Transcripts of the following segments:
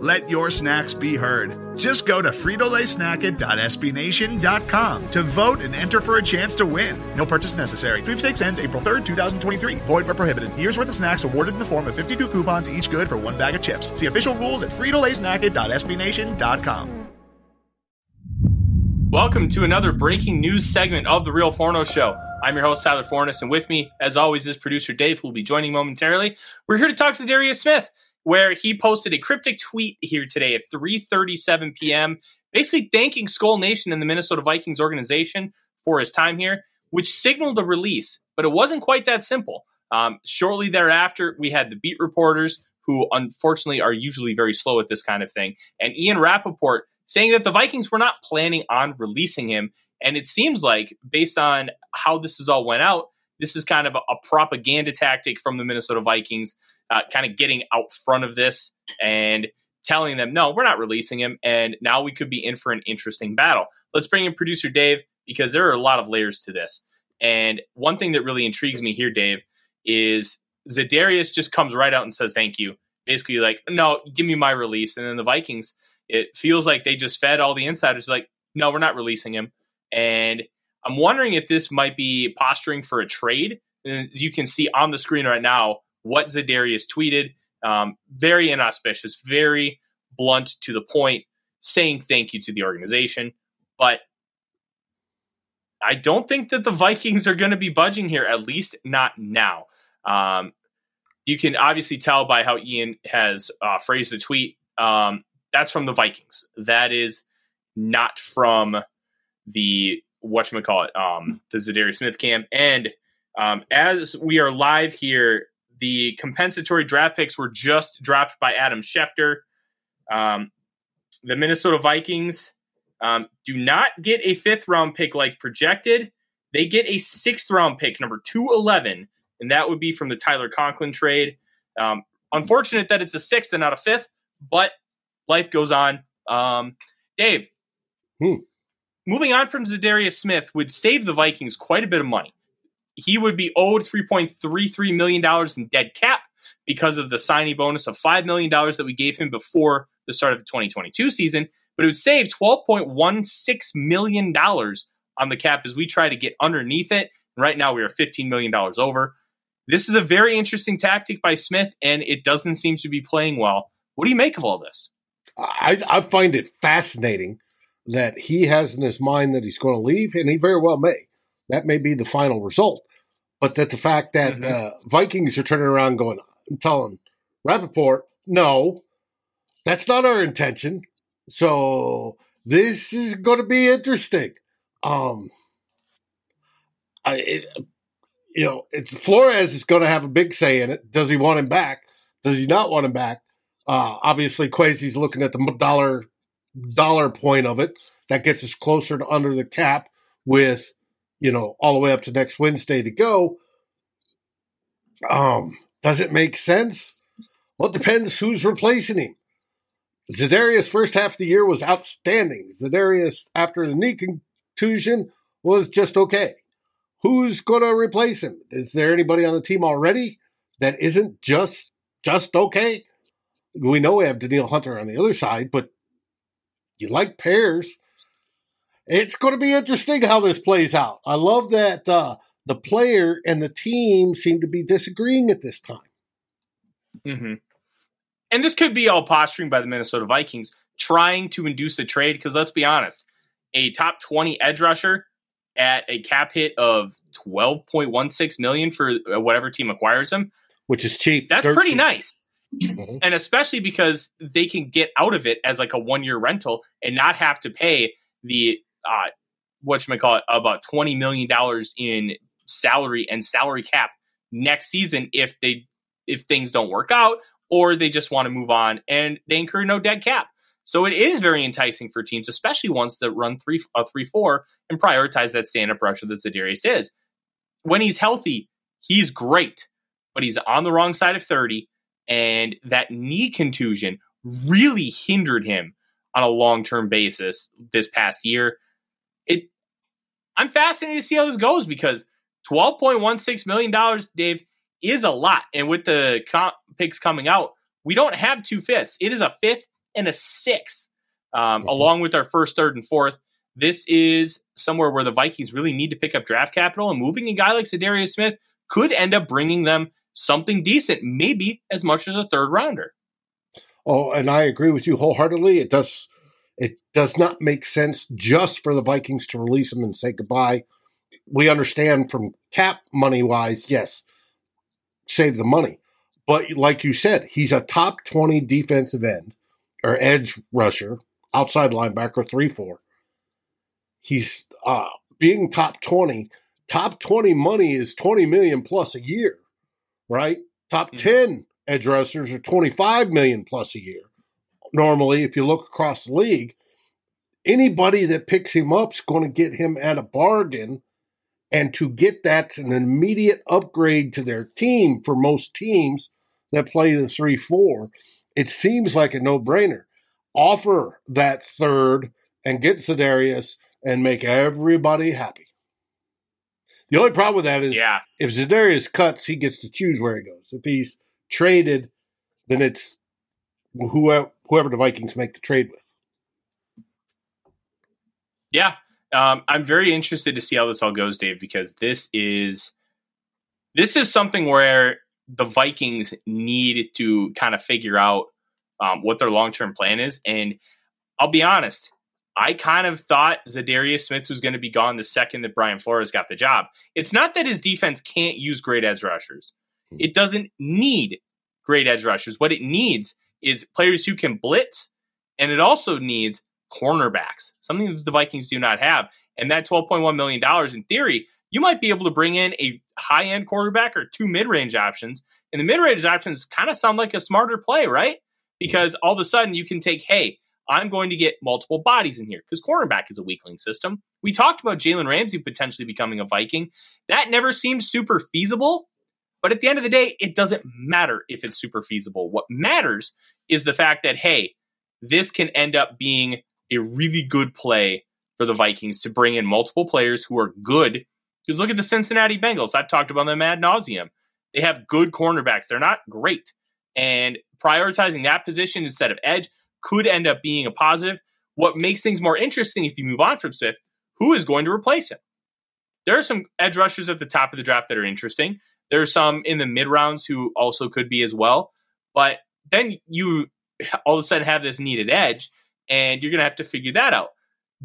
Let your snacks be heard. Just go to fritolaysnacket.sbnation.com to vote and enter for a chance to win. No purchase necessary. Sweepstakes ends April 3rd, 2023. Void where prohibited. Year's worth of snacks awarded in the form of 52 coupons, each good for one bag of chips. See official rules at fritolaysnacket.sbnation.com. Welcome to another breaking news segment of The Real Forno Show. I'm your host, Tyler Forness, and with me, as always, is producer Dave, who will be joining momentarily. We're here to talk Za'Darius Smith, where he posted a cryptic tweet here today at 3.37 p.m., basically thanking Skol Nation and the Minnesota Vikings organization for his time here, which signaled a release, but it wasn't quite that simple. Um, shortly thereafter, we had the beat reporters, who unfortunately are usually very slow at this kind of thing, and Ian Rapoport saying that the Vikings were not planning on releasing him. And it seems like, based on how this has all went out, this is kind of a, a propaganda tactic from the Minnesota Vikings, uh, kind of getting out front of this and telling them, no, we're not releasing him. And now we could be in for an interesting battle. Let's bring in producer Dave because there are a lot of layers to this. And one thing that really intrigues me here, Dave, is Za'Darius just comes right out and says, thank you. Basically, like, no, give me my release. And then the Vikings it feels like they just fed all the insiders like, no, we're not releasing him. And I'm wondering if this might be posturing for a trade. And you can see on the screen right now what Za'Darius tweeted. Um, very inauspicious, very blunt to the point, saying thank you to the organization. But I don't think that the Vikings are going to be budging here, at least not now. Um, you can obviously tell by how Ian has uh, phrased the tweet. Um, that's from the Vikings. That is not from the what you call it, um, the Za'Darius Smith camp. And um, as we are live here, the compensatory draft picks were just dropped by Adam Schefter. Um, the Minnesota Vikings um, do not get a fifth round pick like projected. They get a sixth round pick, number 211, and that would be from the Tyler Conklin trade. Um, unfortunate that it's a sixth and not a fifth, but life goes on. Um, Dave, hmm. Moving on from Za'Darius Smith would save the Vikings quite a bit of money. He would be owed $3.33 million in dead cap because of the signing bonus of $5 million that we gave him before the start of the 2022 season, but it would save $12.16 million on the cap as we try to get underneath it. Right now, we are $15 million over. This is a very interesting tactic by Smith, and it doesn't seem to be playing well. What do you make of all this? I, I find it fascinating that he has in his mind that he's going to leave, and he very well may. That may be the final result. But that the fact that mm-hmm. uh, Vikings are turning around going, telling Rapoport, no, that's not our intention. So this is going to be interesting. Um, I, it, you know, it's Flores is going to have a big say in it. Does he want him back? Does he not want him back? Uh, obviously, Kwesi's looking at the dollar dollar point of it. That gets us closer to under the cap with, you know, all the way up to next Wednesday to go. Um, does it make sense? Well, it depends who's replacing him. Za'Darius' first half of the year was outstanding. Za'Darius, after the knee contusion, was just okay. Who's going to replace him? Is there anybody on the team already that isn't just just okay? we know we have Danielle Hunter on the other side, but you like pairs. It's going to be interesting how this plays out. I love that uh, the player and the team seem to be disagreeing at this time. Mm-hmm. And this could be all posturing by the Minnesota Vikings trying to induce a trade because let's be honest, a top 20 edge rusher at a cap hit of 12.16 million for whatever team acquires him, which is cheap. That's pretty cheap. nice. Mm-hmm. And especially because they can get out of it as like a one year rental and not have to pay the uh what you might call it about twenty million dollars in salary and salary cap next season if they if things don't work out or they just want to move on and they incur no dead cap. So it is very enticing for teams, especially ones that run three a three four and prioritize that stand up rusher that Za'Darius is. When he's healthy, he's great, but he's on the wrong side of thirty, and that knee contusion really hindered him on a long term basis this past year. It, I'm fascinated to see how this goes because twelve point one six million dollars, Dave, is a lot, and with the comp picks coming out, we don't have two fifths. It is a fifth and a sixth, um, mm-hmm. along with our first, third, and fourth. This is somewhere where the Vikings really need to pick up draft capital, and moving a guy like Za'Darius Smith could end up bringing them something decent, maybe as much as a third rounder. Oh, and I agree with you wholeheartedly. It does it does not make sense just for the Vikings to release him and say goodbye. We understand from cap money wise, yes, save the money. But like you said, he's a top 20 defensive end or edge rusher, outside linebacker, 3 4. He's uh, being top 20. Top 20 money is 20 million plus a year, right? Top mm-hmm. 10 edge rushers are 25 million plus a year. Normally, if you look across the league, anybody that picks him up is going to get him at a bargain. And to get that's an immediate upgrade to their team for most teams that play the 3 4 it seems like a no brainer. Offer that third and get Za'Darius and make everybody happy. The only problem with that is yeah. if Za'Darius cuts, he gets to choose where he goes. If he's traded, then it's whoever, whoever the Vikings make the trade with. Yeah. Um, I'm very interested to see how this all goes, Dave, because this is this is something where the Vikings need to kind of figure out um, what their long term plan is. And I'll be honest, I kind of thought Za'Darius Smith was going to be gone the second that Brian Flores got the job. It's not that his defense can't use great edge rushers. Hmm. It doesn't need great edge rushers. What it needs is players who can blitz, and it also needs cornerbacks, something that the Vikings do not have. And that $12.1 million, in theory, you might be able to bring in a high end quarterback or two mid range options. And the mid range options kind of sound like a smarter play, right? Because all of a sudden you can take, hey, I'm going to get multiple bodies in here because cornerback is a weakling system. We talked about Jalen Ramsey potentially becoming a Viking. That never seemed super feasible. But at the end of the day, it doesn't matter if it's super feasible. What matters is the fact that, hey, this can end up being a really good play for the Vikings to bring in multiple players who are good because look at the Cincinnati Bengals. I've talked about them ad nauseum. They have good cornerbacks. They're not great. And prioritizing that position instead of edge could end up being a positive. What makes things more interesting if you move on from Smith, who is going to replace him? There are some edge rushers at the top of the draft that are interesting. There are some in the mid rounds who also could be as well. But then you all of a sudden have this needed edge, and you're going to have to figure that out.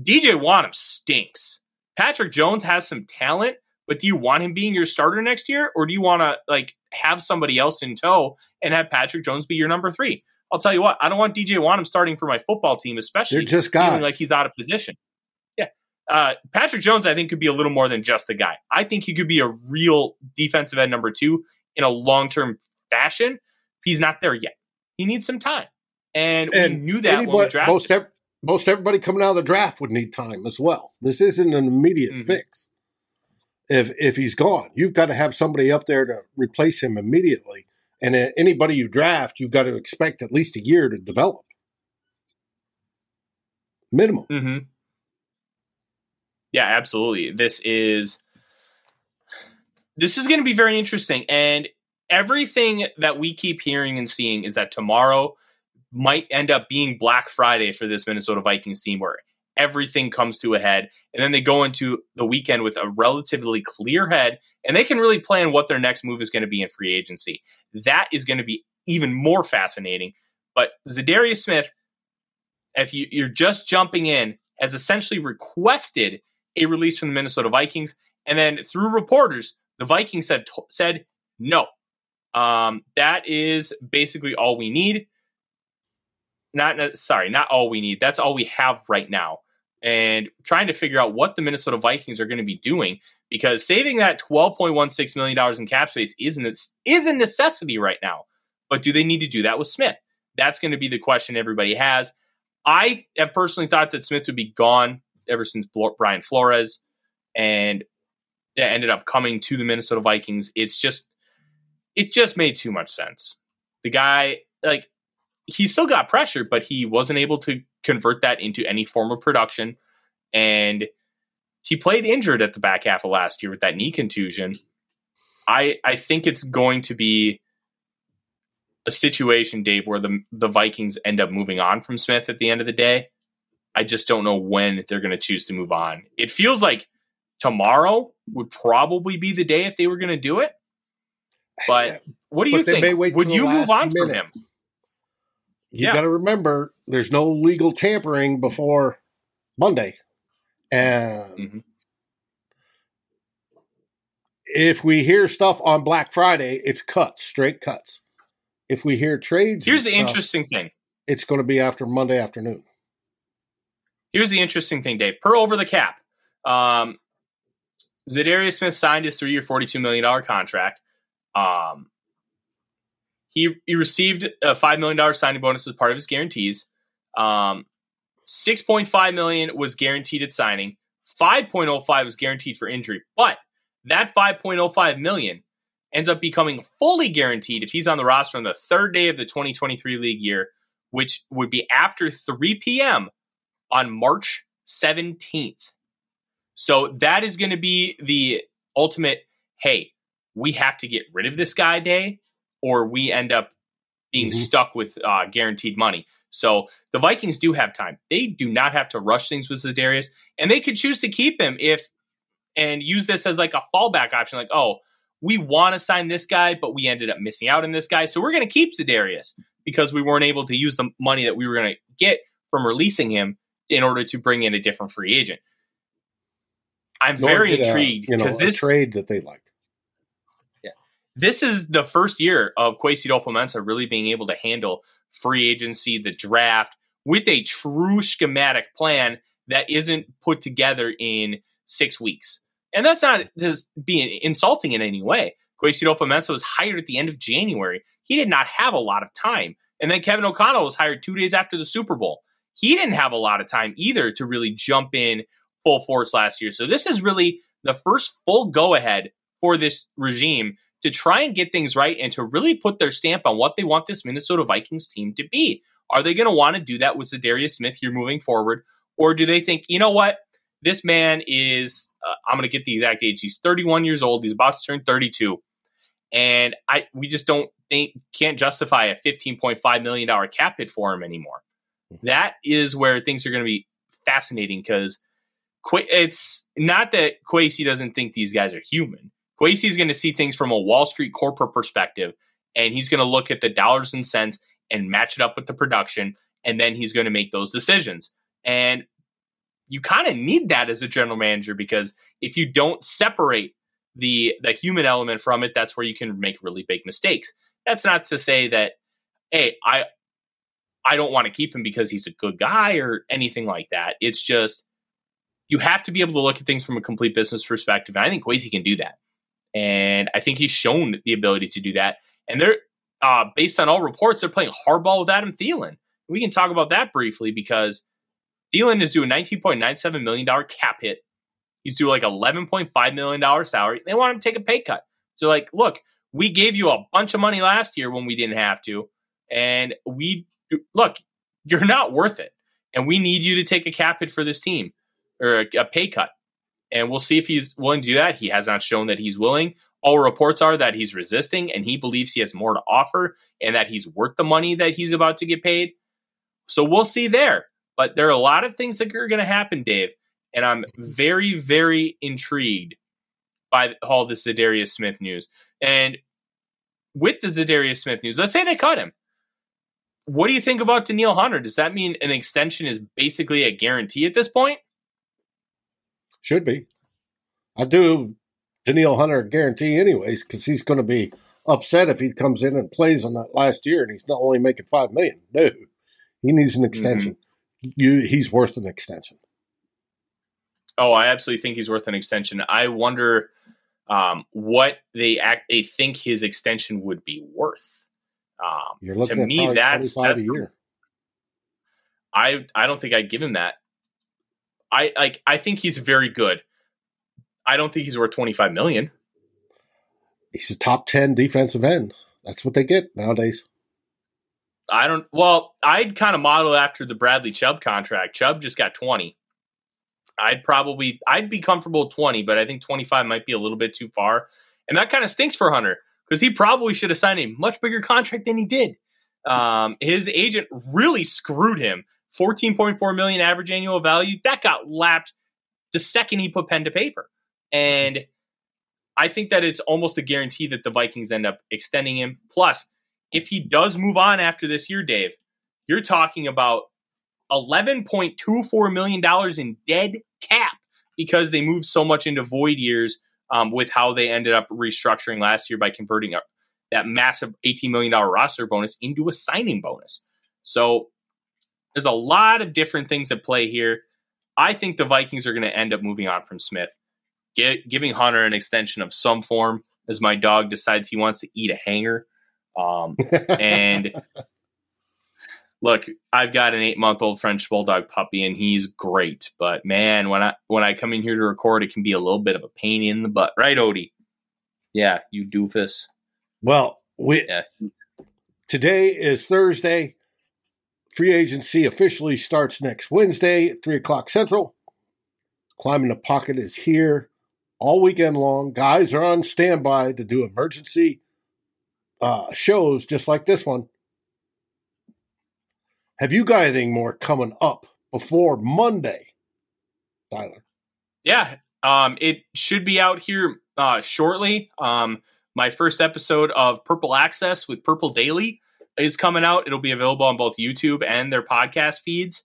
DJ Wonnum stinks. Patrick Jones has some talent, but do you want him being your starter next year, or do you want to like have somebody else in tow and have Patrick Jones be your number three? I'll tell you what, I don't want DJ Wonnum starting for my football team, especially They're just guys. feeling like he's out of position. Yeah, uh, Patrick Jones, I think could be a little more than just a guy. I think he could be a real defensive end number two in a long term fashion. He's not there yet. He needs some time, and, and we knew that anybody, when we drafted. Most, ev- most everybody coming out of the draft would need time as well. This isn't an immediate mm-hmm. fix. If if he's gone, you've got to have somebody up there to replace him immediately. And anybody you draft, you've got to expect at least a year to develop, minimum. Mm-hmm. Yeah, absolutely. This is this is going to be very interesting, and everything that we keep hearing and seeing is that tomorrow might end up being Black Friday for this Minnesota Vikings team where everything comes to a head. And then they go into the weekend with a relatively clear head and they can really plan what their next move is going to be in free agency. That is going to be even more fascinating. But Za'Darius Smith, if you, you're just jumping in, has essentially requested a release from the Minnesota Vikings. And then through reporters, the Vikings said, said no. Um, that is basically all we need not sorry, not all we need. That's all we have right now. And trying to figure out what the Minnesota Vikings are going to be doing because saving that $12.16 million in cap space isn't is a necessity right now. but do they need to do that with Smith? That's going to be the question everybody has. I have personally thought that Smith would be gone ever since Brian Flores, and it ended up coming to the Minnesota Vikings. It's just, it just made too much sense. The guy, like, he still got pressure, but he wasn't able to convert that into any form of production. And he played injured at the back half of last year with that knee contusion. I I think it's going to be a situation, Dave, where the the Vikings end up moving on from Smith at the end of the day. I just don't know when they're going to choose to move on. It feels like tomorrow would probably be the day if they were going to do it. But what do you think? Would you move on minute. from him? You yeah. got to remember, there's no legal tampering before Monday, and mm-hmm. if we hear stuff on Black Friday, it's cuts, straight cuts. If we hear trades, here's the stuff, interesting thing: it's going to be after Monday afternoon. Here's the interesting thing, Dave. Per over the cap, um, Za'Darius Smith signed his three-year, forty-two million dollar contract. Um, he he received a five million dollar signing bonus as part of his guarantees. Um, six point five million was guaranteed at signing. Five point oh five was guaranteed for injury, but that five point oh five million ends up becoming fully guaranteed if he's on the roster on the third day of the 2023 league year, which would be after 3 p.m. on March 17th. So that is going to be the ultimate hey, we have to get rid of this guy day, or we end up being mm-hmm. stuck with uh, guaranteed money. So the Vikings do have time. They do not have to rush things with Za'Darius, and they could choose to keep him if and use this as like a fallback option. Like, oh, we want to sign this guy, but we ended up missing out on this guy. So we're going to keep Za'Darius because we weren't able to use the money that we were going to get from releasing him in order to bring in a different free agent. I'm Nor very intrigued because you know, this trade that they like. This is the first year of Kwesi Adofo-Mensah really being able to handle free agency, the draft, with a true schematic plan that isn't put together in six weeks. And that's not just being insulting in any way. Kwesi Adofo-Mensah was hired at the end of January. He did not have a lot of time. And then Kevin O'Connell was hired two days after the Super Bowl. He didn't have a lot of time either to really jump in full force last year. So this is really the first full go ahead for this regime to try and get things right and to really put their stamp on what they want this Minnesota Vikings team to be. Are they going to want to do that with Za'Darius Smith here moving forward? Or do they think, you know what? This man is, uh, I'm going to get the exact age. He's 31 years old. He's about to turn 32. And I, we just don't think, can't justify a $15.5 million cap hit for him anymore. Mm-hmm. That is where things are going to be fascinating because it's not that Kwesi doesn't think these guys are human. Kwesi is going to see things from a Wall Street corporate perspective, and he's going to look at the dollars and cents and match it up with the production, and then he's going to make those decisions. And you kind of need that as a general manager because if you don't separate the the human element from it, that's where you can make really big mistakes. That's not to say that hey, I I don't want to keep him because he's a good guy or anything like that. It's just you have to be able to look at things from a complete business perspective. And I think Kwesi can do that. And I think he's shown the ability to do that. And they're uh, based on all reports, they're playing hardball with Adam Thielen. We can talk about that briefly because Thielen is due a $19.97 million cap hit. He's due like $11.5 million salary. They want him to take a pay cut. So, like, look, we gave you a bunch of money last year when we didn't have to. And we, look, you're not worth it. And we need you to take a cap hit for this team or a, a pay cut. And we'll see if he's willing to do that. He has not shown that he's willing. All reports are that he's resisting and he believes he has more to offer and that he's worth the money that he's about to get paid. So we'll see there. But there are a lot of things that are going to happen, Dave. And I'm very, very intrigued by all the Za'Darius Smith news. And with the Za'Darius Smith news, let's say they cut him. What do you think about Danielle Hunter? Does that mean an extension is basically a guarantee at this point? Should be. I do Danielle Hunter a guarantee anyways because he's going to be upset if he comes in and plays on that last year and he's not only making five million. No, he needs an extension. Mm-hmm you he's worth an extension. Oh, I absolutely think he's worth an extension. I wonder um, what they act they think his extension would be worth. Um, to me, that's that's. I I don't think I'd give him that. I like I think he's very good. I don't think he's worth twenty five million. He's a top ten defensive end. That's what they get nowadays. I don't. Well, I'd kind of model after the Bradley Chubb contract. Chubb just got twenty. I'd probably I'd be comfortable with twenty, but I think twenty five might be a little bit too far, and that kind of stinks for Hunter because he probably should have signed a much bigger contract than he did. Um, his agent really screwed him. Fourteen point four million average annual value that got lapped the second he put pen to paper, and I think that it's almost a guarantee that the Vikings end up extending him. Plus, if he does move on after this year, Dave, you're talking about $11.24 million in dead cap because they moved so much into void years um, with how they ended up restructuring last year by converting a, that massive $18 million roster bonus into a signing bonus. So there's a lot of different things at play here. I think the Vikings are going to end up moving on from Smith, get, giving Hunter an extension of some form as my dog decides he wants to eat a hanger. Um, and look, I've got an eight month old French bulldog puppy, and he's great. But man, when I when I come in here to record, it can be a little bit of a pain in the butt, right, Odie? Yeah, you doofus. Well, we yeah. today is Thursday. Free agency officially starts next Wednesday at three o'clock central. Climbing the pocket is here all weekend long. Guys are on standby to do emergency uh, shows just like this one. Have you got anything more coming up before Monday, Tyler? Yeah, um, it should be out here uh, shortly. Um, my first episode of Purple Access with Purple Daily is coming out. It'll be available on both YouTube and their podcast feeds.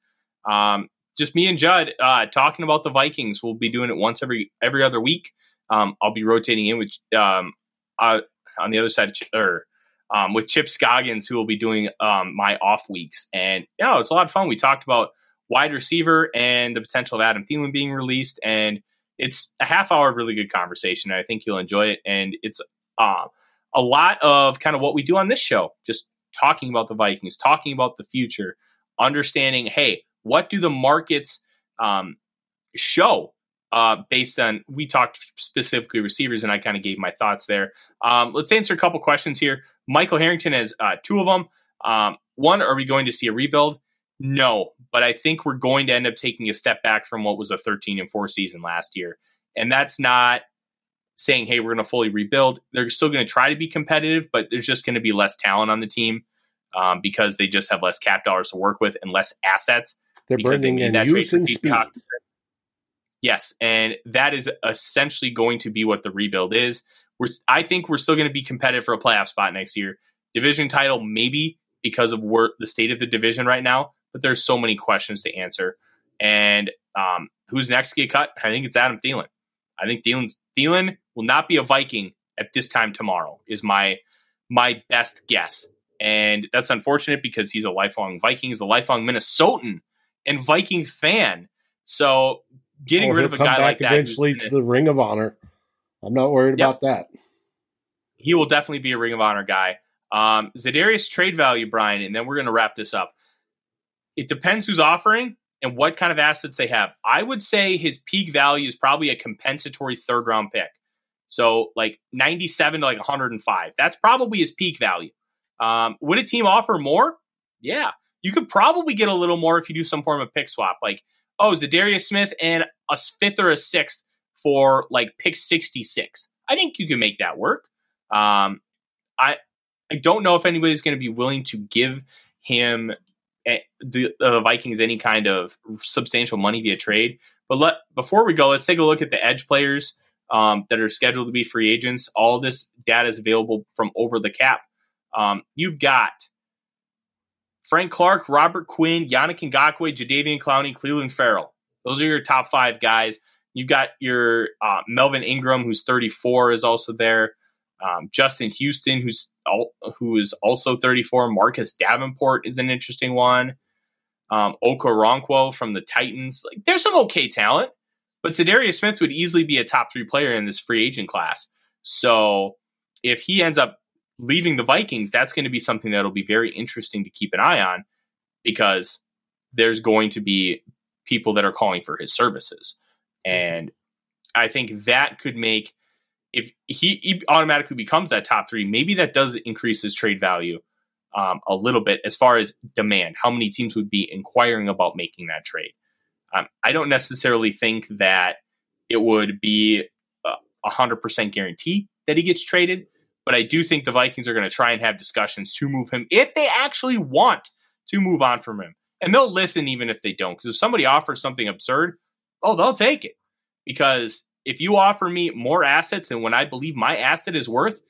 Um, just me and Judd uh, talking about the Vikings. We'll be doing it once every every other week. Um, I'll be rotating in with um, uh, on the other side, or um, with Chip Scoggins, who will be doing um, my off weeks. And yeah, you know, it's a lot of fun. We talked about wide receiver and the potential of Adam Thielen being released, and it's a half hour of really good conversation. I think you'll enjoy it. And it's uh, a lot of kind of what we do on this show, just talking about the Vikings, talking about the future, understanding, hey, what do the markets um, show uh, based on we talked specifically receivers, and I kind of gave my thoughts there. Um, let's answer a couple questions here. Michael Harrington has uh, two of them. Um, one, are we going to see a rebuild? No, but I think we're going to end up taking a step back from what was a 13 and 4 season last year. And that's not saying, hey, we're going to fully rebuild. They're still going to try to be competitive, but there's just going to be less talent on the team um, because they just have less cap dollars to work with and less assets. They're bringing they in youth and speed. Yes, and that is essentially going to be what the rebuild is. We're, I think we're still going to be competitive for a playoff spot next year. Division title, maybe because of where the state of the division right now, but there's so many questions to answer. And um, who's next to get cut? I think it's Adam Thielen. I think Thielen, Thielen will not be a Viking at this time tomorrow. Is my my best guess, and that's unfortunate because he's a lifelong Viking, he's a lifelong Minnesotan and Viking fan. So getting oh, rid of a guy like that eventually to the Ring of Honor. I'm not worried yep. about that. He will definitely be a Ring of Honor guy. Um, Za'Darius trade value, Brian, and then we're going to wrap this up. It depends who's offering and what kind of assets they have. I would say his peak value is probably a compensatory third round pick. So like 97 to like 105. That's probably his peak value. Um, would a team offer more? Yeah. You could probably get a little more if you do some form of pick swap. Like oh, Za'Darius Smith and a fifth or a sixth for like pick 66. I think you can make that work. Um, I I don't know if anybody's going to be willing to give him a, the, the Vikings any kind of substantial money via trade. But let before we go, let's take a look at the edge players um, that are scheduled to be free agents. All this data is available from over the cap. Um, you've got Frank Clark, Robert Quinn, Yannick Ngakoue, Jadeveon Clowney, Clelin Ferrell. Those are your top five guys. You've got your uh, Melvin Ingram, who's 34, is also there. Um, Justin Houston, who's al- who is also 34. Marcus Davenport is an interesting one. Um, Okoronkwo from the Titans. Like, there's some okay talent, but Za'Darius Smith would easily be a top three player in this free agent class. So if he ends up leaving the Vikings, that's going to be something that'll be very interesting to keep an eye on because there's going to be people that are calling for his services. And I think that could make if he, he automatically becomes that top three, maybe that does increase his trade value um, a little bit as far as demand. How many teams would be inquiring about making that trade? Um, I don't necessarily think that it would be a hundred percent guarantee that he gets traded, but I do think the Vikings are going to try and have discussions to move him if they actually want to move on from him, and they'll listen even if they don't. Because if somebody offers something absurd, oh, they'll take it because if you offer me more assets than when I believe my asset is worth,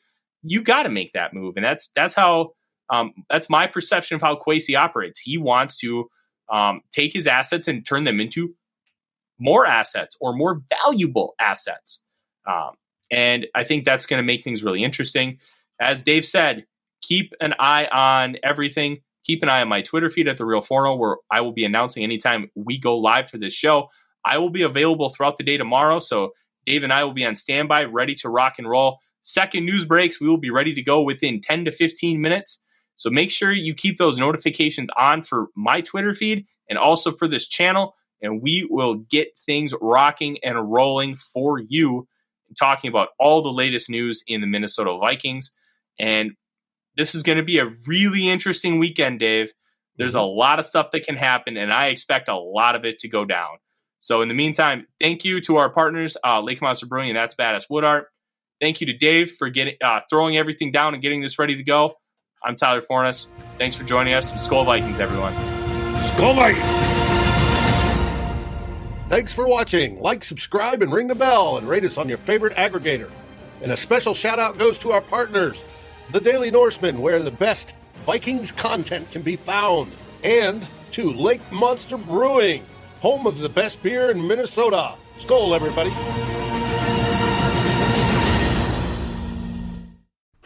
you got to make that move, and that's that's how um, that's my perception of how Kwesi operates. He wants to um, take his assets and turn them into more assets or more valuable assets. Um, and I think that's going to make things really interesting. As Dave said, keep an eye on everything. Keep an eye on my Twitter feed at The Real Forno, where I will be announcing anytime we go live for this show. I will be available throughout the day tomorrow. So Dave and I will be on standby, ready to rock and roll. Second news breaks, we will be ready to go within 10 to 15 minutes. So make sure you keep those notifications on for my Twitter feed and also for this channel. And we will get things rocking and rolling for you, talking about all the latest news in the Minnesota Vikings. And this is going to be a really interesting weekend, Dave. There's a mm-hmm. lot of stuff that can happen, and I expect a lot of it to go down. So, in the meantime, thank you to our partners, uh, Lake Monster Brewing and That's Badass Wood Art. Thank you to Dave for getting uh, throwing everything down and getting this ready to go. I'm Tyler Forness. Thanks for joining us. Skol Vikings, everyone. Skol Vikings! Thanks for watching. Like, subscribe, and ring the bell, and rate us on your favorite aggregator. And a special shout out goes to our partners, the Daily Norseman, where the best Vikings content can be found, and to Lake Monster Brewing, home of the best beer in Minnesota. Skol, everybody.